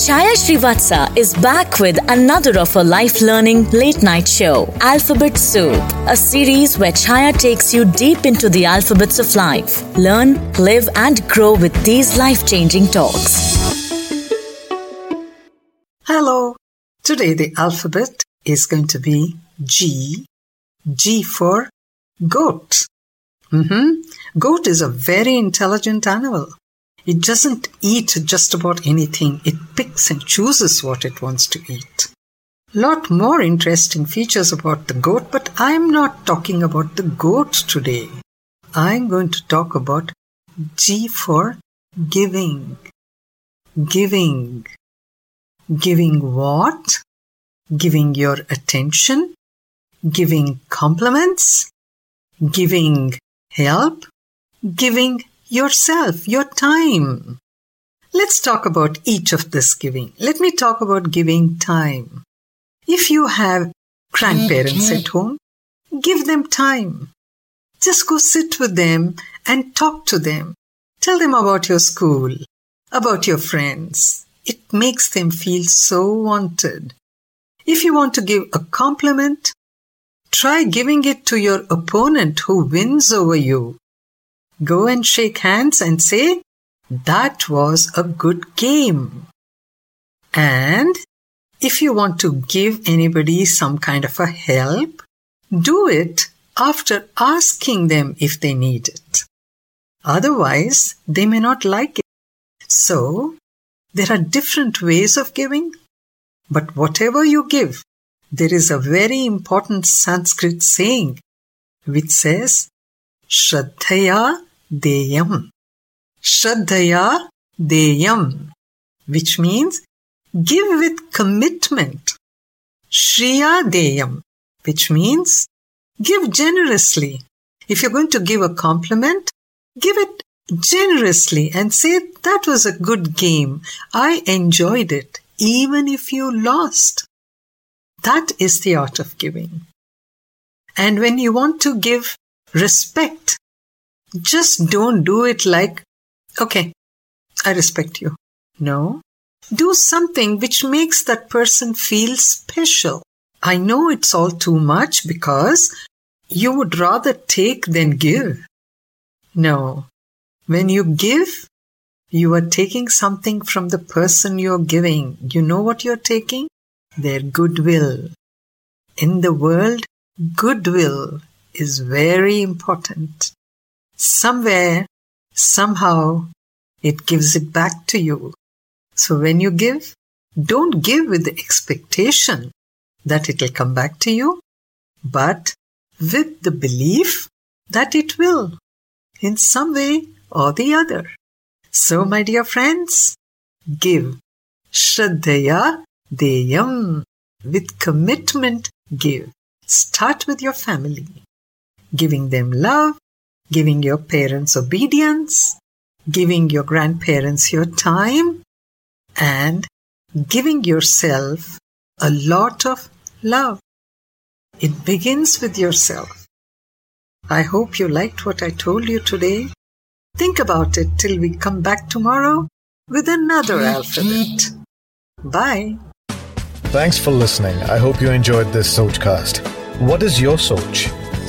Chaya Srivatsa is back with another of her life learning late night show, Alphabet Soup, a series where Chaya takes you deep into the alphabets of life. Learn, live, and grow with these life changing talks. Hello. Today the alphabet is going to be G. G for goat. Mm-hmm. Goat is a very intelligent animal. It doesn't eat just about anything. It picks and chooses what it wants to eat. Lot more interesting features about the goat, but I'm not talking about the goat today. I'm going to talk about G for giving. Giving. Giving what? Giving your attention, giving compliments, giving help, giving yourself, your time. Let's talk about each of this giving. Let me talk about giving time. If you have grandparents at home, give them time. Just go sit with them and talk to them. Tell them about your school, about your friends. It makes them feel so wanted. If you want to give a compliment, try giving it to your opponent who wins over you. Go and shake hands and say, that was a good game. And if you want to give anybody some kind of a help, do it after asking them if they need it. Otherwise, they may not like it. So, there are different ways of giving, but whatever you give, there is a very important Sanskrit saying which says, Shraddhaya deyam. Shraddhaya deyam, which means give with commitment. Shriya deyam, which means give generously. If you're going to give a compliment, give it generously and say, that was a good game. I enjoyed it, even if you lost. That is the art of giving. And when you want to give respect, just don't do it like, okay, I respect you. No. Do something which makes that person feel special. I know it's all too much because you would rather take than give. No. When you give, you are taking something from the person you're giving. You know what you're taking? Their goodwill. In the world, goodwill is very important somewhere, somehow, it gives it back to you. So when you give, don't give with the expectation that it will come back to you, but with the belief that it will in some way or the other. So, my dear friends, give Shraddhaya Deyam. With commitment, give. Start with your family, giving them love, giving your parents obedience, giving your grandparents your time, and giving yourself a lot of love. It begins with yourself. I hope you liked what I told you today. Think about it till we come back tomorrow with another alphabet. Bye. Thanks for listening. I hope you enjoyed this Sochcast. What is your Soch?